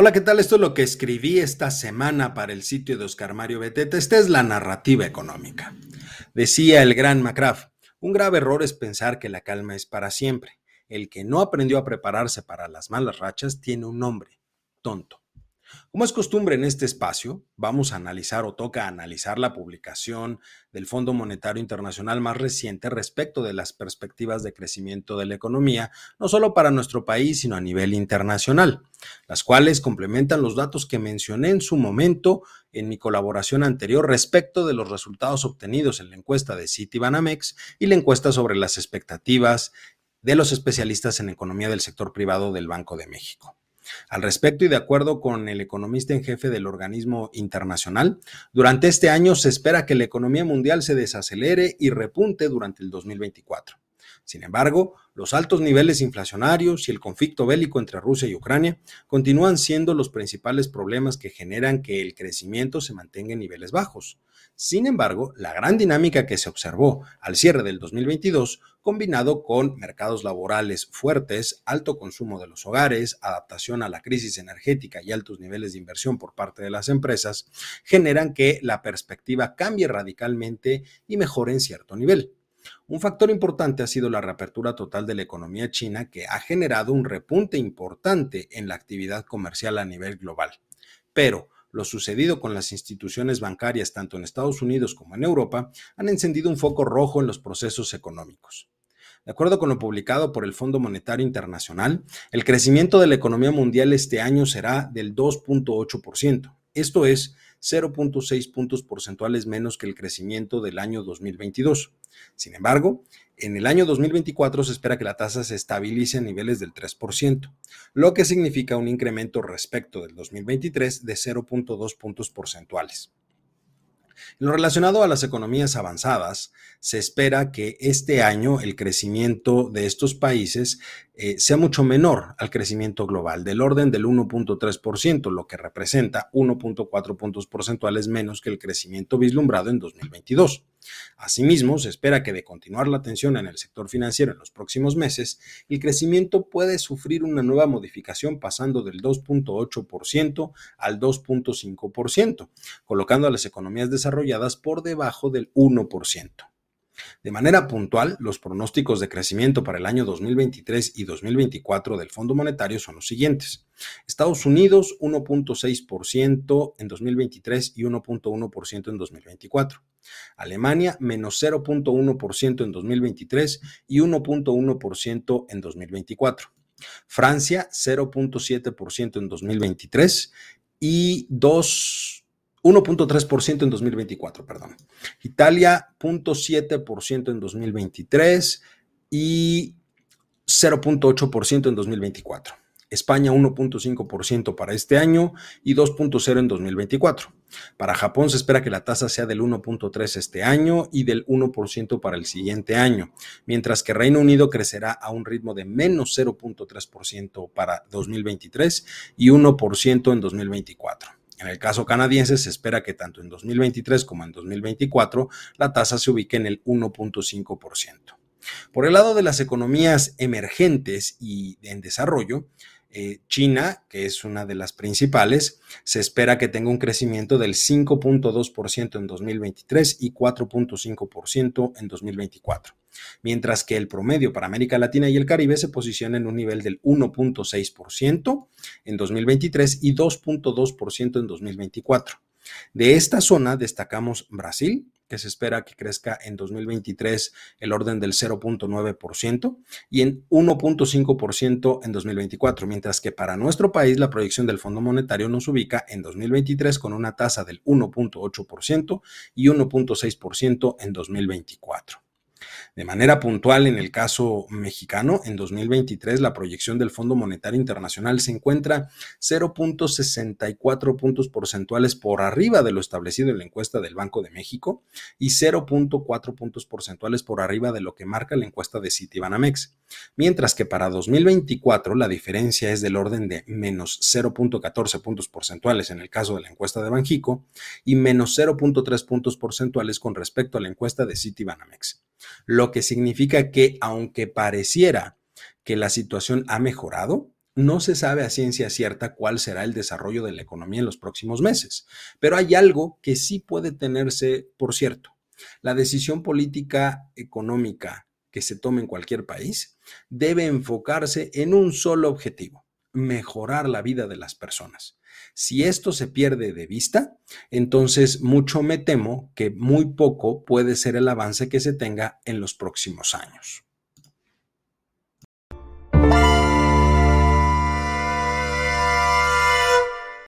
Hola, ¿qué tal? Esto es lo que escribí esta semana para el sitio de Oscar Mario Beteta. Esta es la narrativa económica. Decía el gran McCraff, un grave error es pensar que la calma es para siempre. El que no aprendió a prepararse para las malas rachas tiene un nombre, tonto. Como es costumbre en este espacio, vamos a analizar o toca analizar la publicación del Fondo Monetario Internacional más reciente respecto de las perspectivas de crecimiento de la economía, no solo para nuestro país, sino a nivel internacional, las cuales complementan los datos que mencioné en su momento en mi colaboración anterior respecto de los resultados obtenidos en la encuesta de Citibanamex y la encuesta sobre las expectativas de los especialistas en economía del sector privado del Banco de México. Al respecto y de acuerdo con el economista en jefe del organismo internacional, durante este año se espera que la economía mundial se desacelere y repunte durante el 2024. Sin embargo, los altos niveles inflacionarios y el conflicto bélico entre Rusia y Ucrania continúan siendo los principales problemas que generan que el crecimiento se mantenga en niveles bajos. Sin embargo, la gran dinámica que se observó al cierre del 2022, combinado con mercados laborales fuertes, alto consumo de los hogares, adaptación a la crisis energética y altos niveles de inversión por parte de las empresas, generan que la perspectiva cambie radicalmente y mejore en cierto nivel. Un factor importante ha sido la reapertura total de la economía china que ha generado un repunte importante en la actividad comercial a nivel global. Pero lo sucedido con las instituciones bancarias tanto en Estados Unidos como en Europa han encendido un foco rojo en los procesos económicos. De acuerdo con lo publicado por el Fondo Monetario Internacional, el crecimiento de la economía mundial este año será del 2.8%. Esto es 0.6 puntos porcentuales menos que el crecimiento del año 2022. Sin embargo, en el año 2024 se espera que la tasa se estabilice a niveles del 3%, lo que significa un incremento respecto del 2023 de 0.2 puntos porcentuales. En lo relacionado a las economías avanzadas, se espera que este año el crecimiento de estos países eh, sea mucho menor al crecimiento global, del orden del 1.3%, lo que representa 1.4 puntos porcentuales menos que el crecimiento vislumbrado en 2022. Asimismo, se espera que de continuar la tensión en el sector financiero en los próximos meses, el crecimiento puede sufrir una nueva modificación pasando del 2.8% al 2.5%, colocando a las economías desarrolladas por debajo del 1%. De manera puntual, los pronósticos de crecimiento para el año 2023 y 2024 del Fondo Monetario son los siguientes. Estados Unidos 1.6% en 2023 y 1.1% en 2024. Alemania menos 0.1% en 2023 y 1.1% en 2024. Francia 0.7% en 2023 y 2 1.3% en 2024, perdón. Italia, 0.7% en 2023 y 0.8% en 2024. España 1.5% para este año y 2.0 en 2024. Para Japón se espera que la tasa sea del 1.3 este año y del 1% para el siguiente año, mientras que Reino Unido crecerá a un ritmo de menos 0.3% para 2023 y 1% en 2024. En el caso canadiense, se espera que tanto en 2023 como en 2024 la tasa se ubique en el 1.5%. Por el lado de las economías emergentes y en desarrollo, eh, China, que es una de las principales, se espera que tenga un crecimiento del 5.2% en 2023 y 4.5% en 2024, mientras que el promedio para América Latina y el Caribe se posiciona en un nivel del 1.6% en 2023 y 2.2% en 2024. De esta zona destacamos Brasil, que se espera que crezca en 2023 el orden del 0.9% y en 1.5% en 2024, mientras que para nuestro país la proyección del Fondo Monetario nos ubica en 2023 con una tasa del 1.8% y 1.6% en 2024. De manera puntual, en el caso mexicano, en 2023 la proyección del Fondo Monetario Internacional se encuentra 0.64 puntos porcentuales por arriba de lo establecido en la encuesta del Banco de México y 0.4 puntos porcentuales por arriba de lo que marca la encuesta de Citibanamex. Mientras que para 2024 la diferencia es del orden de menos 0.14 puntos porcentuales en el caso de la encuesta de Banjico y menos 0.3 puntos porcentuales con respecto a la encuesta de Citibanamex lo que significa que aunque pareciera que la situación ha mejorado, no se sabe a ciencia cierta cuál será el desarrollo de la economía en los próximos meses, pero hay algo que sí puede tenerse por cierto. La decisión política económica que se tome en cualquier país debe enfocarse en un solo objetivo, mejorar la vida de las personas. Si esto se pierde de vista, entonces mucho me temo que muy poco puede ser el avance que se tenga en los próximos años.